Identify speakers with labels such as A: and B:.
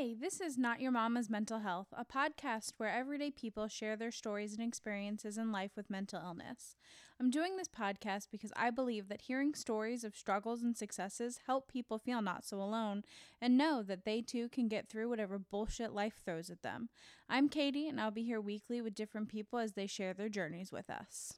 A: Hey, this is Not Your Mama's Mental Health, a podcast where everyday people share their stories and experiences in life with mental illness. I'm doing this podcast because I believe that hearing stories of struggles and successes help people feel not so alone and know that they too can get through whatever bullshit life throws at them. I'm Katie, and I'll be here weekly with different people as they share their journeys with us.